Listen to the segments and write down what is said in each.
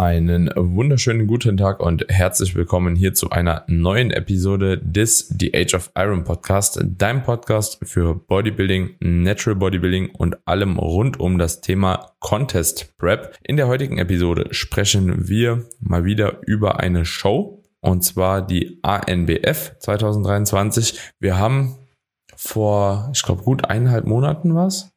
Einen wunderschönen guten Tag und herzlich willkommen hier zu einer neuen Episode des The Age of Iron Podcast, dein Podcast für Bodybuilding, Natural Bodybuilding und allem rund um das Thema Contest Prep. In der heutigen Episode sprechen wir mal wieder über eine Show und zwar die ANBF 2023. Wir haben vor, ich glaube, gut eineinhalb Monaten was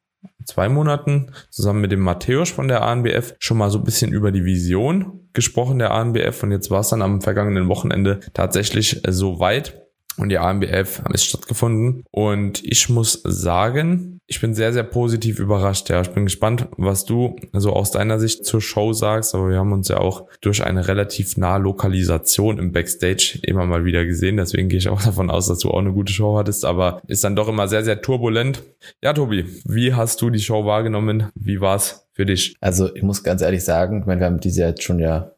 zwei Monaten zusammen mit dem Matthäus von der ANBF schon mal so ein bisschen über die Vision gesprochen der ANBF und jetzt war es dann am vergangenen Wochenende tatsächlich so weit und die ANBF ist stattgefunden und ich muss sagen, ich bin sehr, sehr positiv überrascht. Ja, ich bin gespannt, was du so aus deiner Sicht zur Show sagst. Aber wir haben uns ja auch durch eine relativ nahe Lokalisation im Backstage immer mal wieder gesehen. Deswegen gehe ich auch davon aus, dass du auch eine gute Show hattest. Aber ist dann doch immer sehr, sehr turbulent. Ja, Tobi, wie hast du die Show wahrgenommen? Wie war's für dich? Also ich muss ganz ehrlich sagen, ich meine, wir haben diese jetzt schon ja,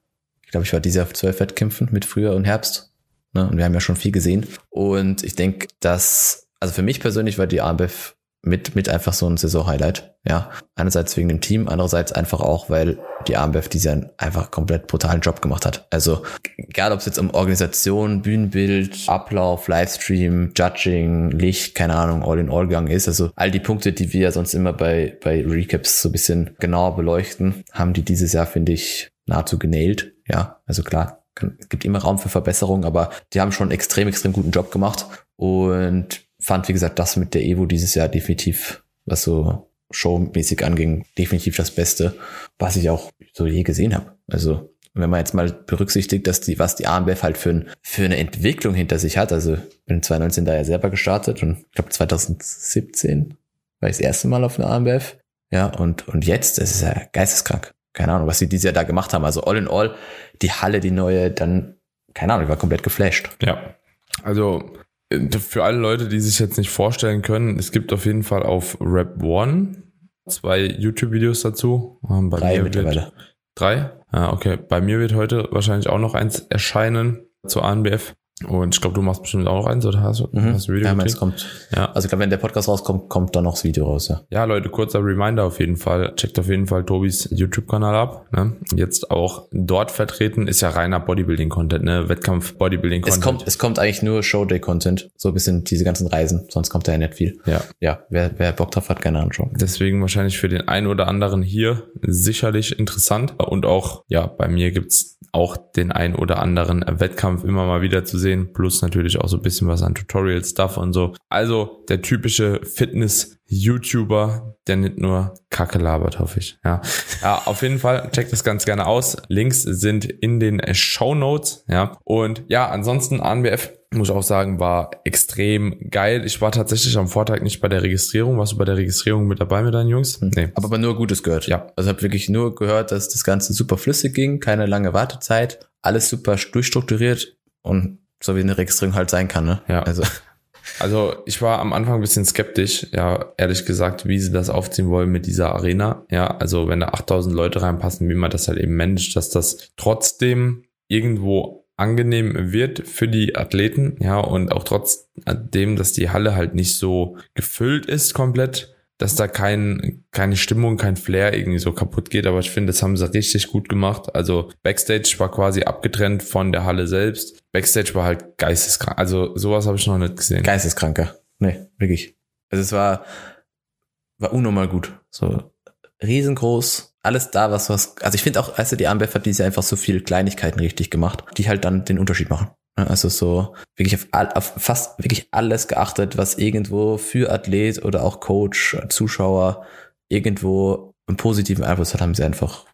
ich glaube, ich war dieses Jahr auf zwölf Wettkämpfen mit Frühjahr und Herbst. Ne? Und wir haben ja schon viel gesehen. Und ich denke, dass, also für mich persönlich war die AMBF mit, mit einfach so ein Saison-Highlight. Ja, einerseits wegen dem Team, andererseits einfach auch, weil die AMBF dieses Jahr einfach komplett brutalen Job gemacht hat. Also, egal ob es jetzt um Organisation, Bühnenbild, Ablauf, Livestream, Judging, Licht, keine Ahnung, all in all gegangen ist. Also, all die Punkte, die wir sonst immer bei, bei Recaps so ein bisschen genauer beleuchten, haben die dieses Jahr, finde ich, nahezu genailt. Ja, also klar, es gibt immer Raum für Verbesserung, aber die haben schon extrem, extrem guten Job gemacht und fand, wie gesagt, das mit der Evo dieses Jahr definitiv, was so showmäßig anging, definitiv das Beste, was ich auch so je gesehen habe. Also wenn man jetzt mal berücksichtigt, dass die, was die AMBF halt für, ein, für eine Entwicklung hinter sich hat, also bin 2019 da ja selber gestartet und ich glaube 2017 war ich das erste Mal auf einer AMBF. Ja, und, und jetzt, das ist ja geisteskrank. Keine Ahnung, was sie dieses Jahr da gemacht haben. Also all in all, die Halle, die neue, dann, keine Ahnung, ich war komplett geflasht. Ja. Also für alle Leute, die sich jetzt nicht vorstellen können, es gibt auf jeden Fall auf Rap One zwei YouTube-Videos dazu. Ähm, bei drei mittlerweile. Wird, drei? Ja, okay. Bei mir wird heute wahrscheinlich auch noch eins erscheinen zur ANBF. Und ich glaube, du machst bestimmt auch eins oder hast, mhm. hast du ein Video? Ja, es kommt. Ja. Also ich glaube, wenn der Podcast rauskommt, kommt dann noch das Video raus, ja. Ja, Leute, kurzer Reminder auf jeden Fall. Checkt auf jeden Fall Tobis YouTube-Kanal ab. Ne? Jetzt auch dort vertreten ist ja reiner Bodybuilding-Content, ne? Wettkampf-Bodybuilding-Content. Es kommt, es kommt eigentlich nur Showday-Content. So ein bisschen diese ganzen Reisen. Sonst kommt da ja nicht viel. Ja. Ja, wer, wer Bock drauf hat, gerne anschauen. Deswegen wahrscheinlich für den einen oder anderen hier sicherlich interessant. Und auch, ja, bei mir gibt's auch den ein oder anderen Wettkampf immer mal wieder zu sehen, plus natürlich auch so ein bisschen was an Tutorial-Stuff und so. Also der typische Fitness-YouTuber, der nicht nur Kacke labert, hoffe ich. Ja. ja, auf jeden Fall checkt das ganz gerne aus. Links sind in den Show Notes. Ja, und ja, ansonsten ANBF muss ich auch sagen, war extrem geil. Ich war tatsächlich am Vortag nicht bei der Registrierung. Warst du bei der Registrierung mit dabei mit deinen Jungs? Hm. Nee. Aber, aber nur Gutes gehört. Ja. Also habe wirklich nur gehört, dass das Ganze super flüssig ging, keine lange Wartezeit, alles super durchstrukturiert und so wie eine Registrierung halt sein kann, ne? Ja. Also. Also ich war am Anfang ein bisschen skeptisch, ja, ehrlich gesagt, wie sie das aufziehen wollen mit dieser Arena. Ja, also wenn da 8000 Leute reinpassen, wie man das halt eben managt, dass das trotzdem irgendwo angenehm wird für die Athleten, ja, und auch trotzdem, dass die Halle halt nicht so gefüllt ist komplett, dass da kein, keine Stimmung, kein Flair irgendwie so kaputt geht. Aber ich finde, das haben sie richtig gut gemacht. Also Backstage war quasi abgetrennt von der Halle selbst. Backstage war halt geisteskrank. Also sowas habe ich noch nicht gesehen. Geisteskranker. Nee, wirklich. Also es war, war unnormal gut. So riesengroß, alles da, was was. Also ich finde auch, also die Ambev hat diese einfach so viele Kleinigkeiten richtig gemacht, die halt dann den Unterschied machen. Also so wirklich auf, all, auf fast wirklich alles geachtet, was irgendwo für Athlet oder auch Coach, Zuschauer irgendwo einen positiven Einfluss hat, haben sie einfach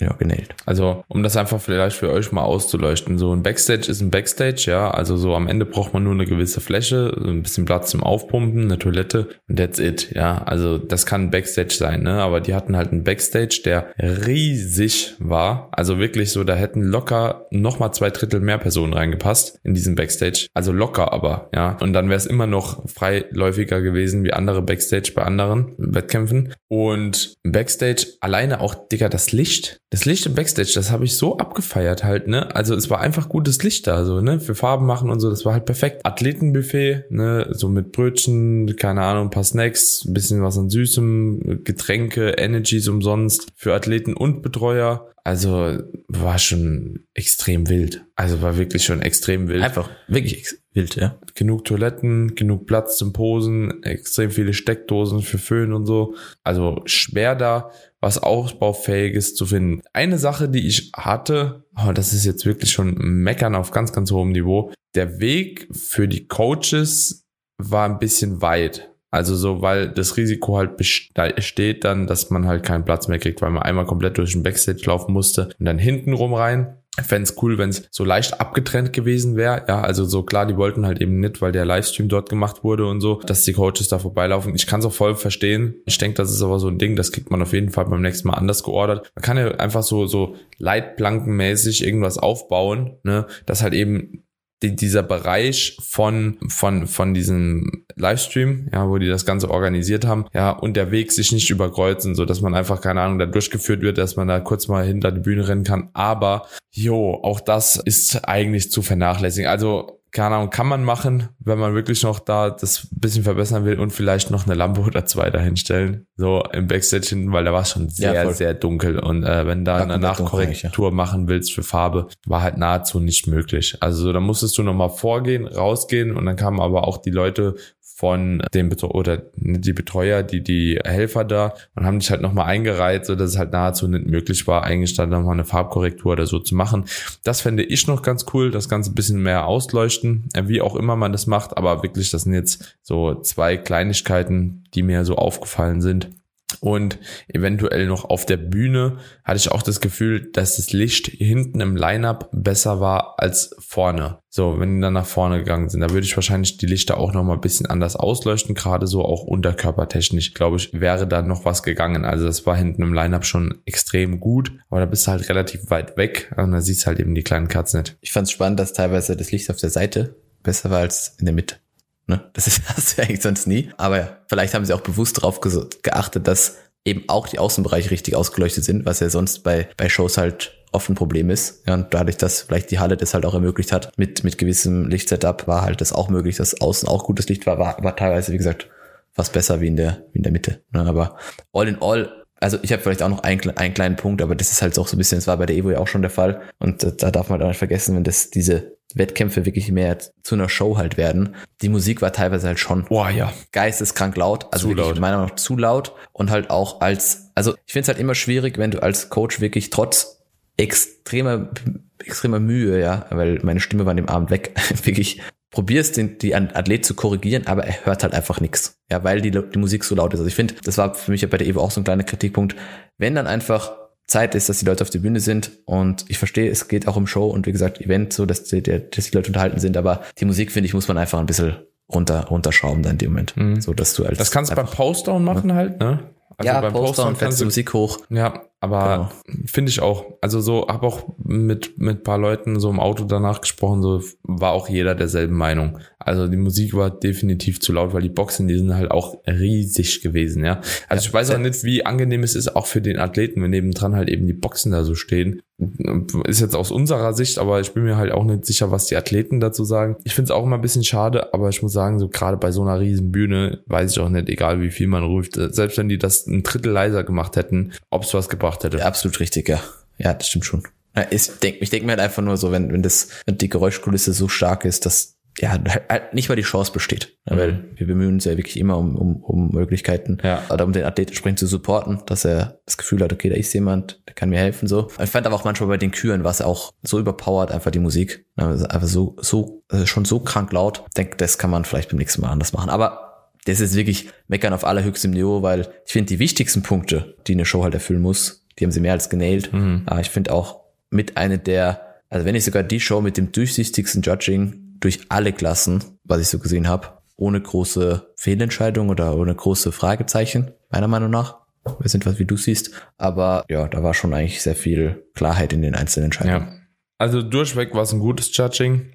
ja, genäht. Also, um das einfach vielleicht für euch mal auszuleuchten. So ein Backstage ist ein Backstage, ja. Also so am Ende braucht man nur eine gewisse Fläche, ein bisschen Platz zum Aufpumpen, eine Toilette und that's it, ja. Also das kann Backstage sein, ne? Aber die hatten halt einen Backstage, der riesig war. Also wirklich so, da hätten locker nochmal zwei Drittel mehr Personen reingepasst in diesen Backstage. Also locker aber, ja. Und dann wäre es immer noch freiläufiger gewesen wie andere Backstage bei anderen Wettkämpfen. Und Backstage alleine auch, Digga, das Licht das Licht im Backstage, das habe ich so abgefeiert halt, ne? Also es war einfach gutes Licht da, so, ne? Für Farben machen und so, das war halt perfekt. Athletenbuffet, ne? So mit Brötchen, keine Ahnung, paar Snacks, bisschen was an Süßem, Getränke, Energies umsonst für Athleten und Betreuer. Also war schon extrem wild. Also war wirklich schon extrem wild. Einfach wirklich wild, ja. Genug Toiletten, genug Platz zum Posen, extrem viele Steckdosen für Föhn und so. Also schwer da was ausbaufähiges zu finden. Eine Sache, die ich hatte, oh, das ist jetzt wirklich schon meckern auf ganz, ganz hohem Niveau. Der Weg für die Coaches war ein bisschen weit. Also so, weil das Risiko halt besteht dann, dass man halt keinen Platz mehr kriegt, weil man einmal komplett durch den Backstage laufen musste und dann hinten rum rein. Fände cool, wenn es so leicht abgetrennt gewesen wäre. Ja, also so klar, die wollten halt eben nicht, weil der Livestream dort gemacht wurde und so, dass die Coaches da vorbeilaufen. Ich kann es auch voll verstehen. Ich denke, das ist aber so ein Ding, das kriegt man auf jeden Fall beim nächsten Mal anders geordert. Man kann ja einfach so, so leitplankenmäßig irgendwas aufbauen, ne, dass halt eben die, dieser Bereich von, von, von diesem Livestream, ja, wo die das Ganze organisiert haben, ja, und der Weg sich nicht überkreuzen, so dass man einfach, keine Ahnung, da durchgeführt wird, dass man da kurz mal hinter die Bühne rennen kann. Aber, jo, auch das ist eigentlich zu vernachlässigen. Also, keine Ahnung, kann man machen, wenn man wirklich noch da das bisschen verbessern will und vielleicht noch eine Lampe oder zwei dahinstellen. So im Backstage hinten, weil da war es schon sehr, ja, sehr dunkel. Und äh, wenn da eine Nachkorrektur machen willst für Farbe, war halt nahezu nicht möglich. Also so, da musstest du nochmal vorgehen, rausgehen und dann kamen aber auch die Leute von dem Betreuer oder die Betreuer, die die Helfer da und haben dich halt nochmal eingereiht, so dass es halt nahezu nicht möglich war, eigentlich dann nochmal eine Farbkorrektur oder so zu machen. Das fände ich noch ganz cool, das Ganze ein bisschen mehr ausleuchten, äh, wie auch immer man das macht, aber wirklich, das sind jetzt so zwei Kleinigkeiten, die mir so aufgefallen sind. Und eventuell noch auf der Bühne hatte ich auch das Gefühl, dass das Licht hinten im Lineup besser war als vorne. So, wenn die dann nach vorne gegangen sind, da würde ich wahrscheinlich die Lichter auch noch mal ein bisschen anders ausleuchten, gerade so auch unterkörpertechnisch, glaube ich, wäre da noch was gegangen. Also das war hinten im Lineup schon extrem gut, aber da bist du halt relativ weit weg und da siehst du halt eben die kleinen Cuts nicht. Ich fand es spannend, dass teilweise das Licht auf der Seite besser war als in der Mitte. Ne? Das ist das ja eigentlich sonst nie. Aber vielleicht haben sie auch bewusst darauf geachtet, dass eben auch die Außenbereiche richtig ausgeleuchtet sind, was ja sonst bei, bei Shows halt oft ein Problem ist. Ja, und dadurch, dass vielleicht die Halle das halt auch ermöglicht hat, mit, mit gewissem Lichtsetup war halt das auch möglich, dass außen auch gutes Licht war, war, war teilweise, wie gesagt, fast besser wie in der, wie in der Mitte. Ne? Aber all in all, also ich habe vielleicht auch noch einen, einen kleinen Punkt, aber das ist halt auch so ein bisschen, das war bei der Evo ja auch schon der Fall. Und da darf man halt auch nicht vergessen, wenn das diese Wettkämpfe wirklich mehr zu einer Show halt werden. Die Musik war teilweise halt schon Boah, ja. geisteskrank laut, also zu wirklich laut. meiner Meinung nach zu laut und halt auch als, also ich finde es halt immer schwierig, wenn du als Coach wirklich trotz extremer, extremer Mühe, ja, weil meine Stimme war an dem Abend weg, wirklich probierst, den, die Athlet zu korrigieren, aber er hört halt einfach nichts. Ja, weil die, die Musik so laut ist. Also ich finde, das war für mich ja bei der Evo auch so ein kleiner Kritikpunkt. Wenn dann einfach Zeit ist, dass die Leute auf der Bühne sind und ich verstehe, es geht auch um Show und wie gesagt Event, so dass die, dass die Leute unterhalten sind, aber die Musik, finde ich, muss man einfach ein bisschen runter, runterschrauben dann in dem Moment. Mhm. So dass du als Das kannst du beim Postdown machen ne? halt, ne? Also ja, beim Postdown kannst du Musik hoch. Ja, aber genau. finde ich auch. Also so, habe auch mit mit paar Leuten so im Auto danach gesprochen, so war auch jeder derselben Meinung. Also die Musik war definitiv zu laut, weil die Boxen, die sind halt auch riesig gewesen, ja. Also ja, ich weiß auch nicht, wie angenehm es ist, auch für den Athleten, wenn nebendran halt eben die Boxen da so stehen. Ist jetzt aus unserer Sicht, aber ich bin mir halt auch nicht sicher, was die Athleten dazu sagen. Ich finde es auch immer ein bisschen schade, aber ich muss sagen, so gerade bei so einer riesen Bühne weiß ich auch nicht, egal wie viel man ruft, selbst wenn die das ein Drittel leiser gemacht hätten, ob es was gebracht hätte. Ja, absolut richtig, ja. Ja, das stimmt schon. Ich denke ich denk mir halt einfach nur so, wenn, wenn das, wenn die Geräuschkulisse so stark ist, dass ja, halt nicht mal die Chance besteht. Mhm. Weil wir bemühen uns ja wirklich immer um, um, um Möglichkeiten, ja. oder um den Athleten entsprechend zu supporten, dass er das Gefühl hat, okay, da ist jemand, der kann mir helfen, so. Ich fand aber auch manchmal bei den Küren was auch so überpowert, einfach die Musik. Einfach so, so, also schon so krank laut. Ich denke, das kann man vielleicht beim nächsten Mal anders machen. Aber das ist wirklich meckern auf allerhöchstem Niveau, weil ich finde, die wichtigsten Punkte, die eine Show halt erfüllen muss, die haben sie mehr als genäht. Mhm. Aber ich finde auch mit einer der, also wenn ich sogar die Show mit dem durchsichtigsten Judging durch alle Klassen, was ich so gesehen habe, ohne große Fehlentscheidung oder ohne große Fragezeichen, meiner Meinung nach. Wir sind was wie du siehst. Aber ja, da war schon eigentlich sehr viel Klarheit in den einzelnen Entscheidungen. Ja. Also durchweg war es ein gutes Judging.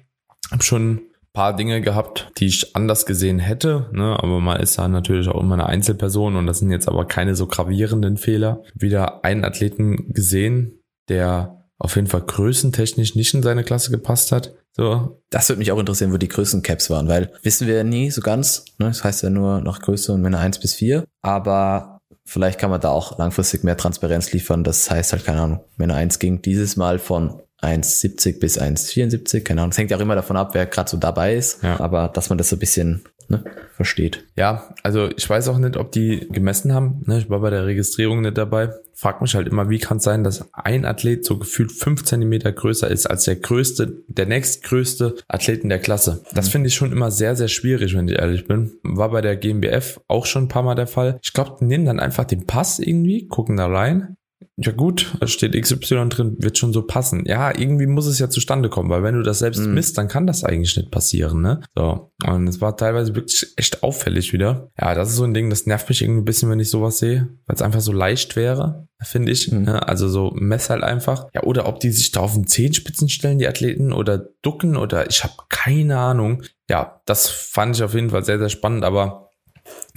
Hab schon paar Dinge gehabt, die ich anders gesehen hätte, ne? aber man ist da natürlich auch immer eine Einzelperson und das sind jetzt aber keine so gravierenden Fehler. Wieder einen Athleten gesehen, der auf jeden Fall größentechnisch nicht in seine Klasse gepasst hat. So. Das würde mich auch interessieren, wo die größten Caps waren, weil wissen wir ja nie so ganz. Ne? Das heißt ja nur nach Größe und Männer 1 bis 4. Aber vielleicht kann man da auch langfristig mehr Transparenz liefern. Das heißt halt, keine Ahnung, Männer 1 ging dieses Mal von 1,70 bis 1,74, keine Ahnung. Das hängt ja auch immer davon ab, wer gerade so dabei ist. Ja. Aber dass man das so ein bisschen ne, versteht. Ja, also ich weiß auch nicht, ob die gemessen haben. Ne? Ich war bei der Registrierung nicht dabei. Frag mich halt immer, wie kann es sein, dass ein Athlet so gefühlt fünf Zentimeter größer ist als der größte, der nächstgrößte Athlet in der Klasse. Das mhm. finde ich schon immer sehr, sehr schwierig, wenn ich ehrlich bin. War bei der GmbF auch schon ein paar Mal der Fall. Ich glaube, die nehmen dann einfach den Pass irgendwie, gucken da rein, ja gut, da steht XY drin, wird schon so passen. Ja, irgendwie muss es ja zustande kommen, weil wenn du das selbst mhm. misst, dann kann das eigentlich nicht passieren, ne? So. Und es war teilweise wirklich echt auffällig wieder. Ja, das ist so ein Ding, das nervt mich irgendwie ein bisschen, wenn ich sowas sehe, weil es einfach so leicht wäre, finde ich. Mhm. Ne? Also so mess halt einfach. Ja, oder ob die sich da auf den Zehenspitzen stellen, die Athleten, oder ducken, oder ich habe keine Ahnung. Ja, das fand ich auf jeden Fall sehr, sehr spannend, aber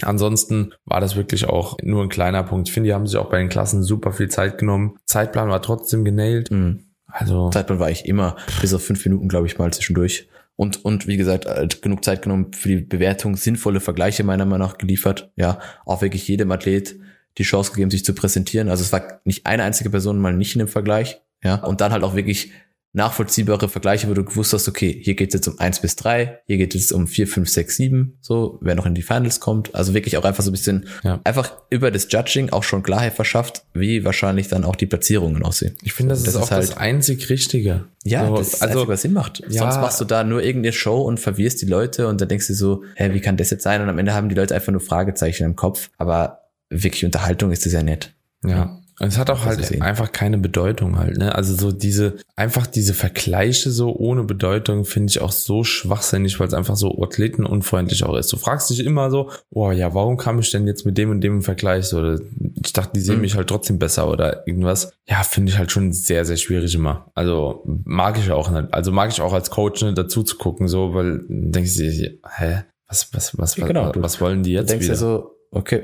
Ansonsten war das wirklich auch nur ein kleiner Punkt. Ich finde, die haben sich auch bei den Klassen super viel Zeit genommen. Zeitplan war trotzdem genailt. Mhm. Also Zeitplan war ich immer bis auf fünf Minuten, glaube ich, mal zwischendurch. Und, und wie gesagt, halt genug Zeit genommen für die Bewertung, sinnvolle Vergleiche meiner Meinung nach geliefert. Ja, auch wirklich jedem Athlet die Chance gegeben, sich zu präsentieren. Also es war nicht eine einzige Person mal nicht in dem Vergleich. Ja, und dann halt auch wirklich nachvollziehbare Vergleiche, wo du gewusst hast, okay, hier geht es jetzt um eins bis drei, hier geht es um vier, fünf, sechs, sieben, so, wer noch in die Finals kommt. Also wirklich auch einfach so ein bisschen, ja. einfach über das Judging auch schon Klarheit verschafft, wie wahrscheinlich dann auch die Platzierungen aussehen. Ich finde, das, das, ist auch halt, das einzig Richtige. Ja, so, das ist also, was Sinn macht. Ja, Sonst machst du da nur irgendeine Show und verwirrst die Leute und dann denkst du so, hä, wie kann das jetzt sein? Und am Ende haben die Leute einfach nur Fragezeichen im Kopf. Aber wirklich Unterhaltung ist das ja nett. Ja. Und es hat auch halt einfach keine Bedeutung halt, ne? Also so diese, einfach diese Vergleiche so ohne Bedeutung finde ich auch so schwachsinnig, weil es einfach so athletenunfreundlich auch ist. Du fragst dich immer so, oh ja, warum kam ich denn jetzt mit dem und dem im Vergleich? So, oder ich dachte, die sehen mhm. mich halt trotzdem besser oder irgendwas. Ja, finde ich halt schon sehr, sehr schwierig immer. Also mag ich auch nicht. Also mag ich auch als Coach nicht dazu zu gucken, so, weil denkst du hä? Was, was, was, ja, genau. was, was wollen die jetzt? Du denkst wieder? dir so, okay,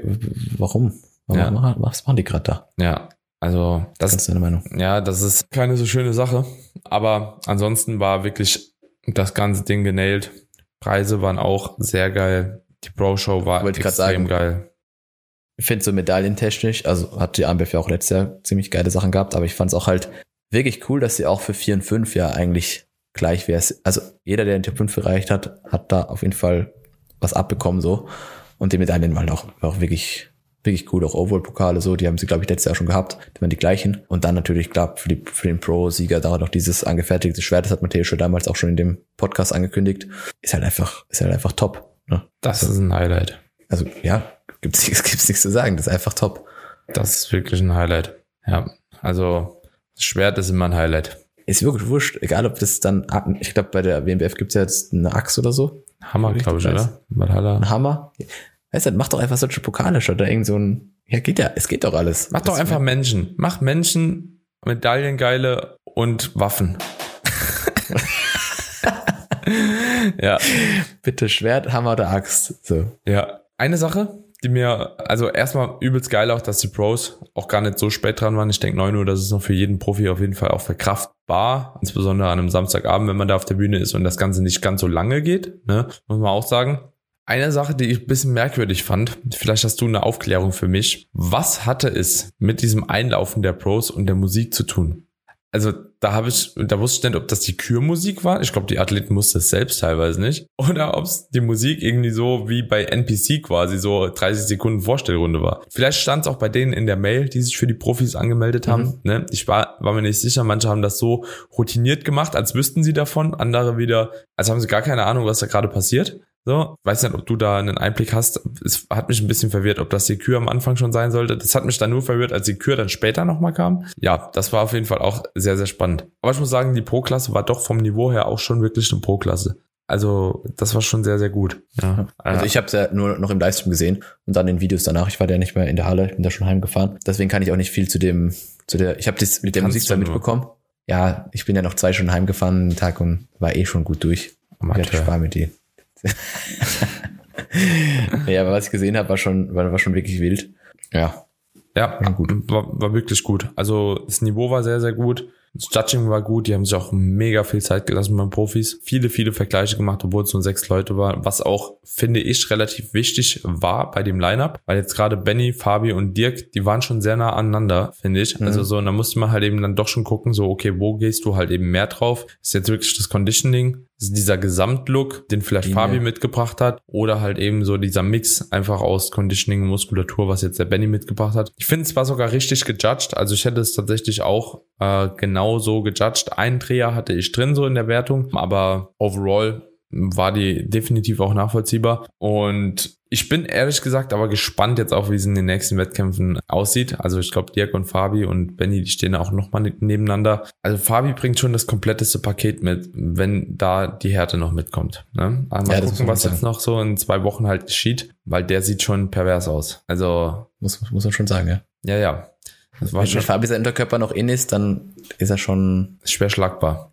warum? Ja. Was machen die gerade da? Ja, also das ist deine Meinung. Ja, das ist keine so schöne Sache. Aber ansonsten war wirklich das ganze Ding genailt. Preise waren auch sehr geil. Die Pro Show war Wollte extrem sagen, geil. Ich finde so medaillentechnisch, also hat die AMBF ja auch letztes Jahr ziemlich geile Sachen gehabt, aber ich fand es auch halt wirklich cool, dass sie auch für 4 und 5 ja eigentlich gleich wäre. Also jeder, der den Tipp 5 erreicht hat, hat da auf jeden Fall was abbekommen so. Und die Medaillen waren auch, auch wirklich wirklich cool, auch Overall-Pokale so, die haben sie, glaube ich, letztes Jahr schon gehabt, die waren die gleichen. Und dann natürlich, klar, für, die, für den Pro-Sieger da noch dieses angefertigte Schwert, das hat Matthäus schon damals auch schon in dem Podcast angekündigt, ist halt einfach, ist halt einfach top. Ne? Das also, ist ein Highlight. Also ja, gibt's gibt's nichts zu sagen, das ist einfach top. Das ist wirklich ein Highlight. Ja, also das Schwert ist immer ein Highlight. Ist wirklich wurscht, egal ob das dann, ich glaube bei der WMBF gibt's ja jetzt eine Axt oder so. Hammer, glaube ich, oder? Valhalla. Ein Hammer? Weißt du, mach doch einfach solche Pokale statt oder irgend so ein, ja, geht ja, es geht doch alles. Mach doch einfach Menschen. Mach Menschen, Medaillengeile und Waffen. ja. Bitte Schwert, Hammer oder Axt. So. Ja. Eine Sache, die mir, also erstmal übelst geil auch, dass die Pros auch gar nicht so spät dran waren. Ich denke 9 Uhr, das ist noch für jeden Profi auf jeden Fall auch verkraftbar. Insbesondere an einem Samstagabend, wenn man da auf der Bühne ist und das Ganze nicht ganz so lange geht, ne? Muss man auch sagen. Eine Sache, die ich ein bisschen merkwürdig fand, vielleicht hast du eine Aufklärung für mich. Was hatte es mit diesem Einlaufen der Pros und der Musik zu tun? Also da habe ich, da wusste ich nicht, ob das die Kürmusik war. Ich glaube, die Athleten mussten es selbst teilweise nicht. Oder ob es die Musik irgendwie so wie bei NPC quasi so 30 Sekunden Vorstellrunde war. Vielleicht stand es auch bei denen in der Mail, die sich für die Profis angemeldet haben. Mhm. Ne? Ich war, war mir nicht sicher. Manche haben das so routiniert gemacht, als wüssten sie davon. Andere wieder, als haben sie gar keine Ahnung, was da gerade passiert. So, weiß nicht, ob du da einen Einblick hast. Es hat mich ein bisschen verwirrt, ob das die Kür am Anfang schon sein sollte. Das hat mich dann nur verwirrt, als die Kür dann später nochmal kam. Ja, das war auf jeden Fall auch sehr, sehr spannend. Aber ich muss sagen, die Pro-Klasse war doch vom Niveau her auch schon wirklich eine Pro-Klasse. Also, das war schon sehr, sehr gut. Ja. Also ich habe es ja nur noch im Livestream gesehen und dann in Videos danach. Ich war ja nicht mehr in der Halle, ich bin da schon heimgefahren. Deswegen kann ich auch nicht viel zu dem, zu der, ich habe das mit der Musik zwar mitbekommen. Ja, ich bin ja noch zwei Stunden heimgefahren den Tag und war eh schon gut durch. Amateur. Ich hatte Spaß mit dir. ja, aber was ich gesehen habe, war schon, war, war schon wirklich wild. Ja. Ja, war, war wirklich gut. Also das Niveau war sehr, sehr gut. Das Judging war gut, die haben sich auch mega viel Zeit gelassen beim Profis. Viele, viele Vergleiche gemacht, obwohl es nur sechs Leute war, was auch, finde ich, relativ wichtig war bei dem Lineup, weil jetzt gerade Benny, Fabi und Dirk, die waren schon sehr nah aneinander, finde ich. Mhm. Also so, und da musste man halt eben dann doch schon gucken, so, okay, wo gehst du halt eben mehr drauf? Ist jetzt wirklich das Conditioning? Dieser Gesamtlook, den vielleicht die Fabi mitgebracht hat? Oder halt eben so dieser Mix einfach aus Conditioning und Muskulatur, was jetzt der Benny mitgebracht hat? Ich finde, es war sogar richtig gejudged. Also ich hätte es tatsächlich auch äh, genau so gejudged. Einen Dreher hatte ich drin so in der Wertung, aber overall war die definitiv auch nachvollziehbar. Und ich bin ehrlich gesagt aber gespannt jetzt auch, wie es in den nächsten Wettkämpfen aussieht. Also ich glaube, Dirk und Fabi und Benny, die stehen auch nochmal nebeneinander. Also Fabi bringt schon das kompletteste Paket mit, wenn da die Härte noch mitkommt. Ne? mal ja, gucken, was jetzt noch so in zwei Wochen halt geschieht, weil der sieht schon pervers aus. Also muss, muss man schon sagen, ja. Ja, ja. Das war wenn schon Fabi sein Unterkörper noch in ist, dann ist er schon schwer schlagbar.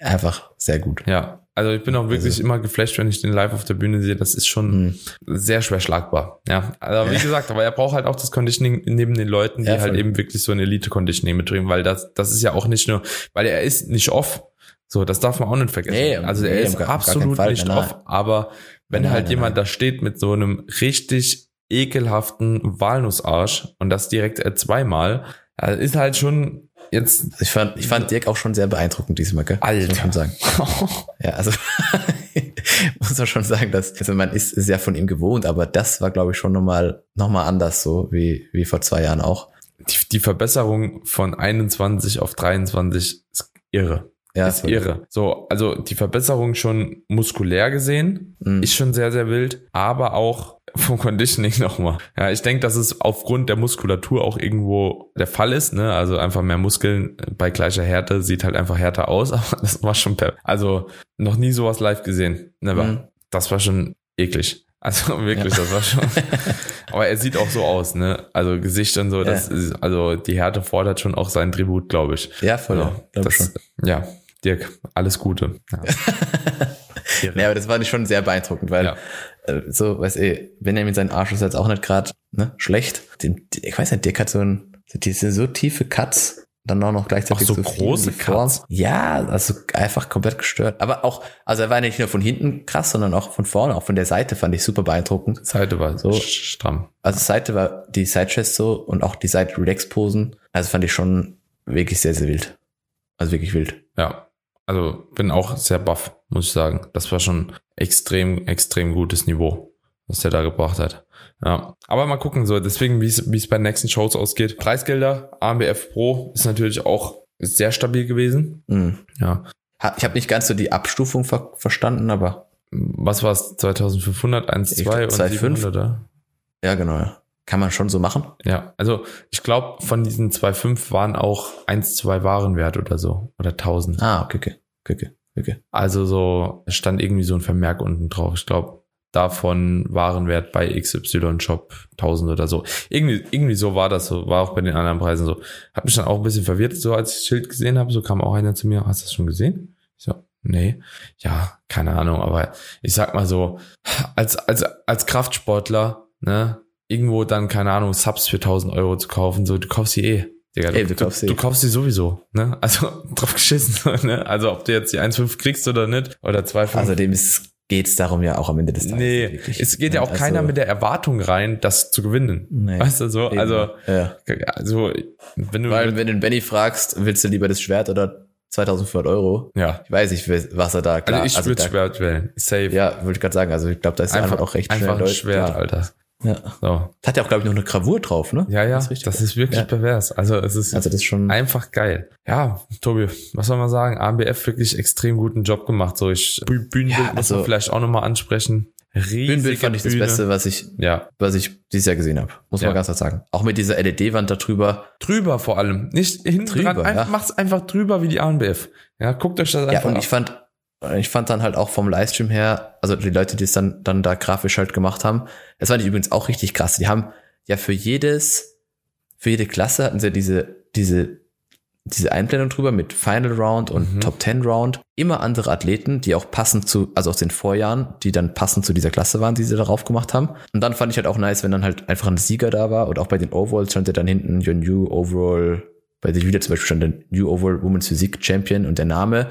Einfach sehr gut. Ja, also ich bin auch wirklich also, immer geflasht, wenn ich den live auf der Bühne sehe. Das ist schon mh. sehr schwer schlagbar. Ja, also wie gesagt, aber er braucht halt auch das Conditioning neben den Leuten, die ja, halt eben wirklich so ein Elite-Conditioning mitbringen, weil das, das ist ja auch nicht nur, weil er ist nicht off. So, das darf man auch nicht vergessen. Nee, also er nee, ist absolut Fall, nicht nein, off, aber wenn nein, halt nein, jemand da steht mit so einem richtig ekelhaften Walnussarsch und das direkt äh, zweimal, also ist halt schon jetzt. Ich fand, ich fand Dirk auch schon sehr beeindruckend diesmal, gell? Alter. Muss man sagen. ja, also muss man schon sagen, dass, also man ist, ist ja von ihm gewohnt, aber das war, glaube ich, schon nochmal, nochmal anders so, wie, wie vor zwei Jahren auch. Die, die Verbesserung von 21 auf 23 ist irre. Ja, ist irre. So, also die Verbesserung schon muskulär gesehen mhm. ist schon sehr, sehr wild, aber auch vom Conditioning nochmal. Ja, ich denke, dass es aufgrund der Muskulatur auch irgendwo der Fall ist, ne? Also einfach mehr Muskeln bei gleicher Härte sieht halt einfach härter aus, aber das war schon per, also noch nie sowas live gesehen. Never. Mhm. Das war schon eklig. Also wirklich, ja. das war schon. aber er sieht auch so aus, ne? Also Gesicht und so, das ja. ist, also die Härte fordert schon auch sein Tribut, glaube ich. Ja, voll. Also, das, schon. Ja, Dirk, alles Gute. Ja. ja, aber das war nicht schon sehr beeindruckend, weil ja. Äh, so, weiß ich, Benjamin sein Arsch ist jetzt auch nicht gerade ne, schlecht. Den, ich weiß nicht, Dirk hat so ein, diese so tiefe Cuts, dann auch noch gleichzeitig auch so, so große Cuts. Ja, also einfach komplett gestört. Aber auch, also er war nicht nur von hinten krass, sondern auch von vorne, auch von der Seite fand ich super beeindruckend. Seite war so stramm. Also Seite war die Side Chest so und auch die Side Relax Posen. Also fand ich schon wirklich sehr, sehr wild. Also wirklich wild. Ja, also bin auch sehr baff, muss ich sagen. Das war schon extrem, extrem gutes Niveau, was der da gebracht hat. Ja, aber mal gucken so, deswegen, wie es bei den nächsten Shows ausgeht. Preisgelder, AMBF Pro ist natürlich auch sehr stabil gewesen. Mhm. Ja. Ich habe nicht ganz so die Abstufung ver verstanden, aber was war es 2500, 1, 2 und 700? Ja, genau. Ja. Kann man schon so machen? Ja, also ich glaube, von diesen 2,5 waren auch 1, 2 Warenwert oder so. Oder 1000. Ah, okay, okay. okay, okay. Also so stand irgendwie so ein Vermerk unten drauf. Ich glaube, davon Warenwert bei XY Shop 1000 oder so. Irgendwie, irgendwie so war das so, war auch bei den anderen Preisen so. Hat mich dann auch ein bisschen verwirrt, so als ich das Schild gesehen habe, so kam auch einer zu mir, hast du das schon gesehen? Ich so, nee, ja, keine Ahnung, aber ich sag mal so, als, als, als Kraftsportler, ne, irgendwo dann, keine Ahnung, Subs für 1000 Euro zu kaufen, so, du kaufst sie eh. Digga, Ey, du, du, kaufst sie. du kaufst sie sowieso, ne? Also drauf geschissen, ne? Also ob du jetzt die 1,5 kriegst oder nicht, oder 2,5. Außerdem ist geht's darum ja auch am Ende des Tages. Nee, wirklich. es geht ja auch also, keiner mit der Erwartung rein, das zu gewinnen. Nee, weißt du so? Eben. Also, ja. also wenn du. Weil, wenn du Benny fragst, willst du lieber das Schwert oder 2500 Euro? Ja. Ich weiß nicht, was er da klar. Also ich also würde Schwert wählen. Safe. Ja, wollte ich gerade sagen. Also ich glaube, da ist einfach, auch recht einfach schnell ein Schwert. Alter. Ja. So. Hat ja auch, glaube ich, noch eine Gravur drauf, ne? Ja, ja. Das ist, das ist wirklich ja. pervers. Also es ist also das ist schon einfach geil. Ja, Tobi, was soll man sagen? AMBF wirklich extrem guten Job gemacht. So ich Bühnenbild ja, also, muss man vielleicht auch nochmal ansprechen. Riesige Bühnenbild fand ich Bühne. das Beste, was ich, ja. was ich dieses Jahr gesehen habe. Muss ja. man ganz klar sagen. Auch mit dieser LED-Wand da drüber. Drüber vor allem. Nicht hinten drüber, dran. Einfach, ja. Macht's einfach drüber wie die ANBF. Ja, guckt euch das einfach an. Ja, und ich fand, ich fand dann halt auch vom Livestream her, also die Leute, die es dann, dann da grafisch halt gemacht haben, das fand ich übrigens auch richtig krass. Die haben ja für jedes, für jede Klasse hatten sie diese, diese diese Einblendung drüber mit Final Round und Mhm. Top 10 Round. Immer andere Athleten, die auch passend zu, also aus den Vorjahren, die dann passend zu dieser Klasse waren, die sie darauf gemacht haben. Und dann fand ich halt auch nice, wenn dann halt einfach ein Sieger da war und auch bei den Overalls stand ja dann hinten Your New Overall, bei der Julia zum Beispiel stand der New Overall Women's Physik Champion und der Name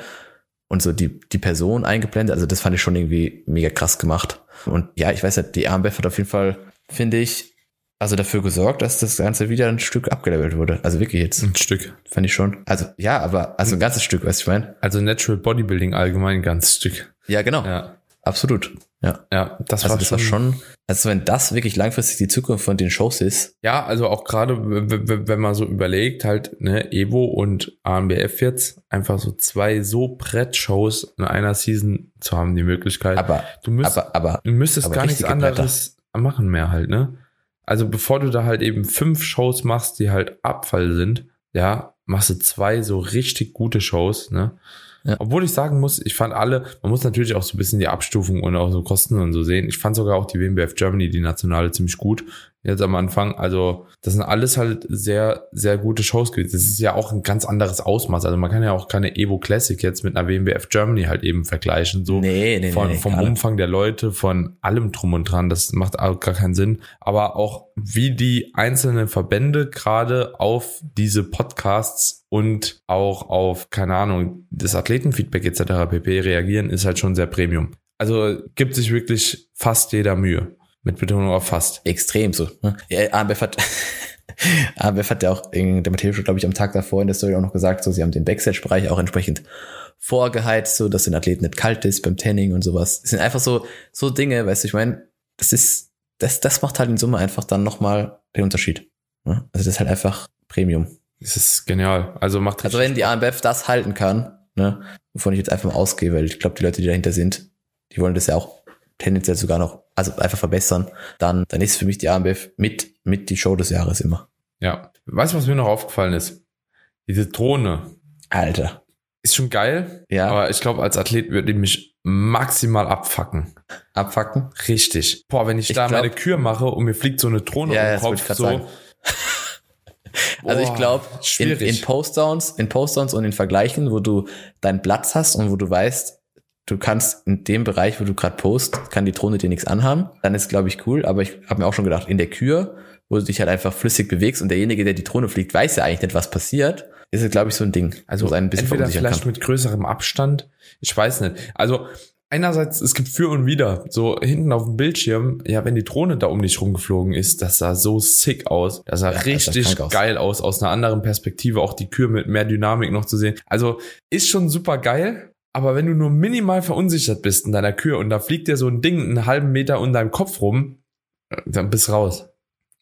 und so die, die Person eingeblendet. Also das fand ich schon irgendwie mega krass gemacht. Und ja, ich weiß nicht, die AMBF hat auf jeden Fall, finde ich, also dafür gesorgt, dass das Ganze wieder ein Stück abgelevelt wurde. Also wirklich jetzt. Ein Stück. Fand ich schon. Also, ja, aber, also ein ganzes Stück, weißt du, ich meine? Also Natural Bodybuilding allgemein ein ganzes Stück. Ja, genau. Ja. Absolut. Ja. Ja, das, Also war, das schon, war schon, also wenn das wirklich langfristig die Zukunft von den Shows ist, Ja, also auch gerade, wenn man so überlegt, halt, ne, Evo und ANBF jetzt, einfach so zwei so Brett-Shows in einer Season zu haben, die Möglichkeit. aber, du, müsst, aber, aber, du müsstest aber gar nichts richtige Bretter. anderes machen mehr halt, ne? Also bevor du da halt eben fünf Shows machst, die halt Abfall sind, ja, machst du zwei so richtig gute Shows, ne? Ja. Obwohl ich sagen muss, ich fand alle, man muss natürlich auch so ein bisschen die Abstufung und auch so Kosten und so sehen. Ich fand sogar auch die WMBF Germany, die nationale, ziemlich gut jetzt am Anfang. Also das sind alles halt sehr, sehr gute Shows gewesen. Das ist ja auch ein ganz anderes Ausmaß. Also man kann ja auch keine Evo Classic jetzt mit einer WMBF Germany halt eben vergleichen. So nee, nee, von, nee, vom. Umfang der Leute, von allem drum und dran. Das macht auch gar keinen Sinn. Aber auch wie die einzelnen Verbände gerade auf diese Podcasts und auch auf, keine Ahnung, das Athletenfeedback etc. pp. reagieren, ist halt schon sehr Premium. Also gibt sich wirklich fast jeder Mühe. Mit Betonung auf fast. extrem so. Ne? Ja, AMBF hat, AMBF hat ja auch, in der Matthäus, glaube ich, am Tag davor in der Story auch noch gesagt, so, sie haben den Backstage-Bereich auch entsprechend vorgeheizt, so, dass den Athleten nicht kalt ist beim Tanning und sowas. Das sind einfach so, so Dinge, weißt du, ich meine, das ist, das, das macht halt in Summe einfach dann nochmal den Unterschied. Ne? Also das ist halt einfach Premium. Das ist genial. Also macht Also wenn die AMBF das halten kann, ne, wovon ich jetzt einfach mal ausgehe, weil ich glaube, die Leute, die dahinter sind, die wollen das ja auch tendenziell sogar noch, also einfach verbessern, dann, dann ist für mich die AMBF mit, mit die Show des Jahres immer. Ja. Weißt du, was mir noch aufgefallen ist? Diese Drohne Alter. Ist schon geil, Ja, aber ich glaube, als Athlet würde ich mich maximal abfacken. abfacken. Richtig. Boah, wenn ich, Ich da glaub- meine Kür mache und mir fliegt so eine Drohne Ja, um den Kopf, so. sagen. Also ich glaube, in, in Postdowns, in Postdowns und in Vergleichen, wo du deinen Platz hast und wo du weißt, du kannst in dem Bereich, wo du gerade post, kann die Drohne dir nichts anhaben, dann ist glaube ich cool. Aber ich habe mir auch schon gedacht, in der Kür, wo du dich halt einfach flüssig bewegst und derjenige, der die Drohne fliegt, weiß ja eigentlich nicht, was passiert, ist es glaube ich so ein Ding, also ein bisschen entweder vielleicht kann. mit größerem Abstand. Ich weiß nicht. Also einerseits, es gibt für und wieder. So hinten auf dem Bildschirm, ja, wenn die Drohne da um dich rumgeflogen ist, das sah so sick aus. Das sah Ja, das richtig aus. geil aus, aus einer anderen Perspektive, auch die Kür mit mehr Dynamik noch zu sehen. Also ist schon super geil. Aber wenn du nur minimal verunsichert bist in deiner Kür und da fliegt dir so ein Ding einen halben Meter um deinem Kopf rum, dann bist raus.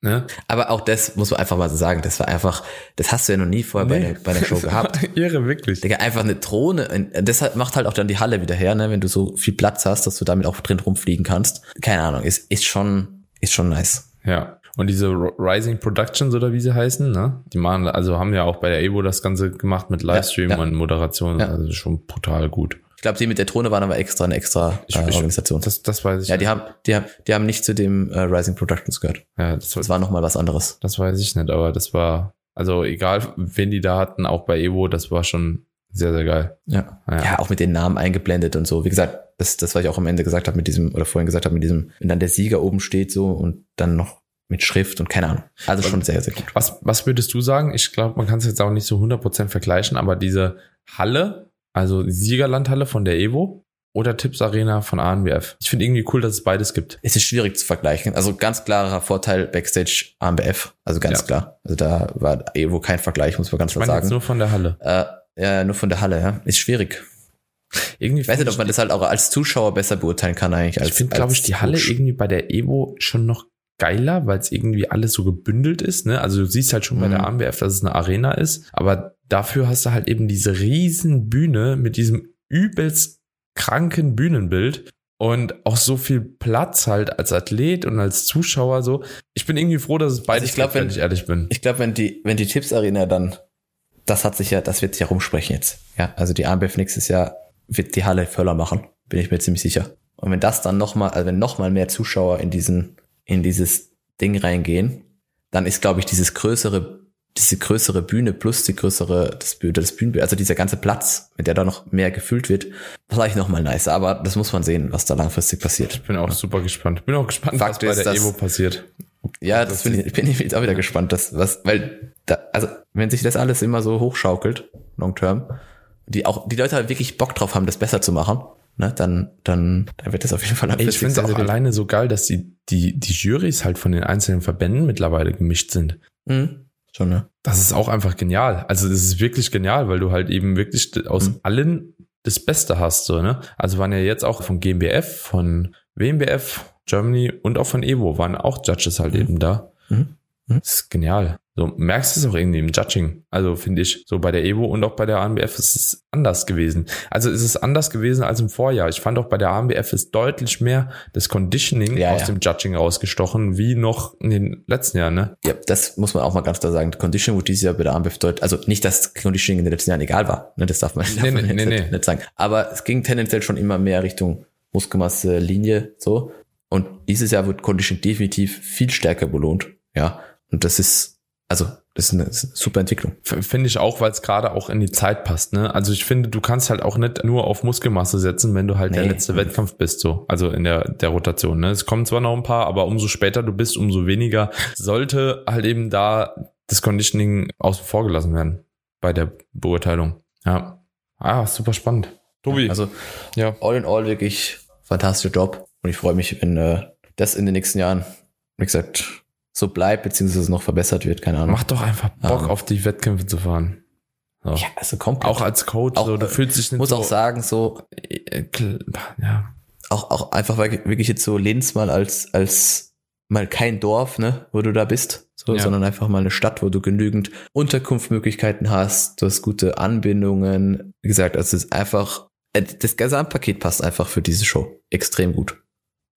Ne? Aber auch das muss man einfach mal so sagen, das war einfach, das hast du ja noch nie vorher bei, Nee. der, bei der Show gehabt. Irre, wirklich. Digga, einfach eine Drohne. Deshalb macht halt auch dann die Halle wieder her, ne? wenn du so viel Platz hast, dass du damit auch drin rumfliegen kannst. Keine Ahnung, ist, ist schon, ist schon nice. Ja. Und diese Rising Productions oder wie sie heißen, ne? Die machen, also haben ja auch bei der Evo das Ganze gemacht mit Livestream Ja, ja. und Moderation. Ja. Also schon brutal gut. Ich glaube, die mit der Drohne waren aber extra eine extra äh, Organisation. Das, das weiß ich. ja, nicht. die haben, die haben, die haben nicht zu dem äh, Rising Productions gehört. ja, das, Das war nochmal was anderes. das weiß ich nicht, aber das war, also egal, wen die da hatten, auch bei Evo, das war schon sehr, sehr geil. Ja. Ja. ja. auch mit den Namen eingeblendet und so. Wie gesagt, das, das, was ich auch am Ende gesagt habe mit diesem, oder vorhin gesagt habe, mit diesem, wenn dann der Sieger oben steht so und dann noch mit Schrift und keine Ahnung. Also schon sehr, sehr gut. Was, was würdest du sagen? Ich glaube, man kann es jetzt auch nicht so 100% vergleichen, aber diese Halle, also Siegerlandhalle von der Evo oder Tipps Arena von ANBF. Ich finde irgendwie cool, dass es beides gibt. Es ist schwierig zu vergleichen. Also ganz klarer Vorteil Backstage AMBF. Also ganz Ja. klar. Also da war Evo kein Vergleich, muss man ganz Ich klar meine jetzt sagen. nur von der Halle. Äh, ja, nur von der Halle, ja. Ist schwierig. Irgendwie Ich weiß nicht, ob man das halt auch als Zuschauer besser beurteilen kann eigentlich. Als, ich finde, glaube ich, die Halle irgendwie bei der Evo schon noch geiler, weil es irgendwie alles so gebündelt ist. Ne? Also du siehst halt schon bei Mhm. der AMBF, dass es eine Arena ist, aber dafür hast du halt eben diese riesen Bühne mit diesem übelst kranken Bühnenbild und auch so viel Platz halt als Athlet und als Zuschauer so. Ich bin irgendwie froh, dass es beides ich glaub, gibt, wenn wenn- ich ehrlich bin. Ich glaube, wenn die, wenn die Tipps Arena dann, das hat sich ja, das wird sich ja rumsprechen jetzt. Ja, also die AMBF nächstes Jahr wird die Halle voller machen, bin ich mir ziemlich sicher. Und wenn das dann nochmal, also wenn nochmal mehr Zuschauer in diesen, in dieses Ding reingehen, dann ist, glaube ich, dieses größere diese größere Bühne plus die größere, das, das Bühnenbild, also dieser ganze Platz, mit der da noch mehr gefüllt wird, vielleicht noch mal nice. Aber das muss man sehen, was da langfristig passiert. Ich bin auch super gespannt. Bin auch gespannt, Fakt was bei ist, der dass- Evo passiert. Ja, das bin ich, bin ich jetzt auch wieder gespannt, dass, was, weil, da, also, wenn sich das alles immer so hochschaukelt, long term, die auch, die Leute halt wirklich Bock drauf haben, das besser zu machen, ne, dann, dann, dann wird das auf jeden Fall Ey, ich langfristig finde es auch gut. alleine so geil, dass die, die, die Jurys halt von den einzelnen Verbänden mittlerweile gemischt sind. Mhm. Schon, ne? Das ist auch einfach genial. Also das ist wirklich genial, weil du halt eben wirklich aus Mhm. allen das Beste hast, so, ne? Also waren ja jetzt auch von GmbF, von WMBF, Germany und auch von Evo waren auch Judges halt Mhm. eben da. Mhm. Mhm. Das ist genial. So, merkst du es auch irgendwie im Judging. Also finde ich, so bei der Evo und auch bei der ANBF ist es anders gewesen. Also es ist anders gewesen als im Vorjahr. Ich fand auch bei der ANBF ist deutlich mehr das Conditioning Ja, aus ja. dem Judging rausgestochen, wie noch in den letzten Jahren, ne? Ja, das muss man auch mal ganz klar sagen. Conditioning wurde dieses Jahr bei der AMBF deutlich, also nicht, dass Conditioning in den letzten Jahren egal war, ne, das darf man, darf Nee, man nee, nee, nee. nicht sagen. Aber es ging tendenziell schon immer mehr Richtung Muskelmasse, Linie, so. Und dieses Jahr wird Conditioning definitiv viel stärker belohnt, ja. Und das ist, also, das ist eine, das ist eine super Entwicklung. Finde ich auch, weil es gerade auch in die Zeit passt. Ne? Also ich finde, du kannst halt auch nicht nur auf Muskelmasse setzen, wenn du halt der Nee. letzte Wettkampf bist, so. Also in der, der Rotation. Ne? Es kommen zwar noch ein paar, aber umso später du bist, umso weniger sollte halt eben da das Conditioning außen vor gelassen werden bei der Beurteilung. Ja. Ah, super spannend. Tobi. Also, ja. all in all wirklich fantastischer Job. Und ich freue mich, wenn äh, das in den nächsten Jahren, wie gesagt, so bleibt, beziehungsweise noch verbessert wird, keine Ahnung. Mach doch einfach Bock Ähm. auf die Wettkämpfe zu fahren. So. Ja, also komplett. Auch als Coach, Auch, so, du äh, fühlst dich nicht muss so, auch sagen, so, äh, kl- ja. auch, auch einfach, wirklich jetzt so Linz mal als, als mal kein Dorf, ne, wo du da bist, so, Ja. sondern einfach mal eine Stadt, wo du genügend Unterkunftsmöglichkeiten hast, du hast gute Anbindungen. Wie gesagt, also es ist einfach, äh, das Gesamtpaket passt einfach für diese Show extrem gut.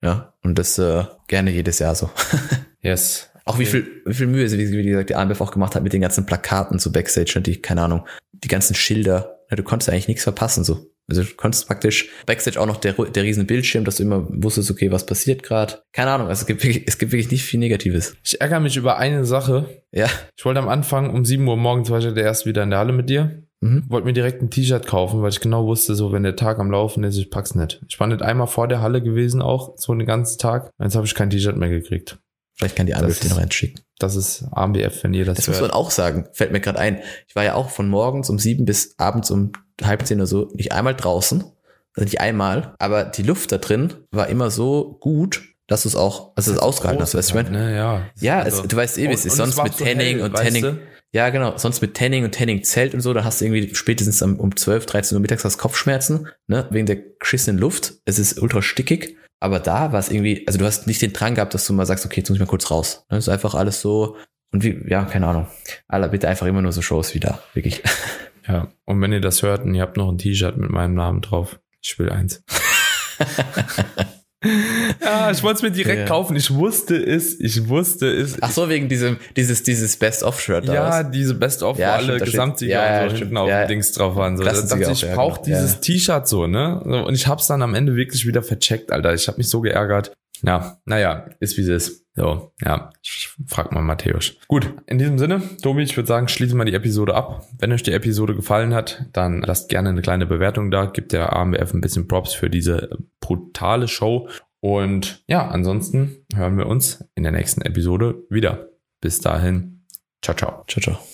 Ja, und das äh, gerne jedes Jahr so. Yes. Auch wie viel, wie viel Mühe, sie, wie wie gesagt, die AMBF auch gemacht hat mit den ganzen Plakaten zu Backstage, ne, die, keine Ahnung, die ganzen Schilder. Ja, du konntest eigentlich nichts verpassen, so. Also du konntest praktisch Backstage auch noch der, der riesen Bildschirm, dass du immer wusstest, okay, was passiert gerade. Keine Ahnung, also es gibt wirklich, es gibt wirklich nicht viel Negatives. Ich ärgere mich über eine Sache. Ja. Ich wollte am Anfang um 7 Uhr morgens war ich ja der erst wieder in der Halle mit dir. Mhm. Wollte mir direkt ein T-Shirt kaufen, weil ich genau wusste, so wenn der Tag am Laufen ist, ich pack's nicht. Ich war nicht einmal vor der Halle gewesen auch, so den ganzen Tag. Jetzt habe ich kein T-Shirt mehr gekriegt. Vielleicht kann die AMBF den reinschicken. Das ist AMBF, wenn ihr das, Das muss man hört. auch sagen, fällt mir gerade ein. Ich war ja auch von morgens um sieben bis abends um halb zehn oder so nicht einmal draußen. Also nicht einmal, aber die Luft da drin war immer so gut, dass du es auch, also es ausgehalten hast, weißt du? Ne, ja. Ja, Also- es, du weißt eh, wie es ist. Sonst mit so Tanning hell, und Tanning. du? Ja, genau. Sonst mit Tanning und Tanning Zelt und so, da hast du irgendwie spätestens um 12, 13 Uhr mittags hast Kopfschmerzen, ne, wegen der geschissenen Luft. Es ist ultra stickig. Aber da war es irgendwie, also du hast nicht den Drang gehabt, dass du mal sagst, okay, jetzt muss ich mal kurz raus. Das ist einfach alles so, und wie, ja, keine Ahnung. Alla, bitte einfach immer nur so Shows wie da, wirklich. Ja. Und wenn ihr das hört und ihr habt noch ein T-Shirt mit meinem Namen drauf, ich will eins. ja, ich wollte es mir direkt Ja. kaufen. Ich wusste es, ich wusste es. Ach so, wegen diesem, dieses, dieses Best-of-Shirt. Ja, diese Best of, Ja, wo alle Gesamtsieger ja, ja, und so hinten auf Ja, Dings drauf waren. So, da dachte ich, ich brauche genau. dieses. T-Shirt so, ne? Und ich hab's dann am Ende wirklich wieder vercheckt, Alter. Ich habe mich so geärgert. Ja, naja, ist wie es ist. So, ja, ich frag mal Matthäus. Gut, in diesem Sinne, Tobi, ich würde sagen, schließen wir die Episode ab. Wenn euch die Episode gefallen hat, dann lasst gerne eine kleine Bewertung da. Gibt der AMBF ein bisschen Props für diese brutale Show. Und ja, ansonsten hören wir uns in der nächsten Episode wieder. Bis dahin, ciao, ciao. Ciao, ciao.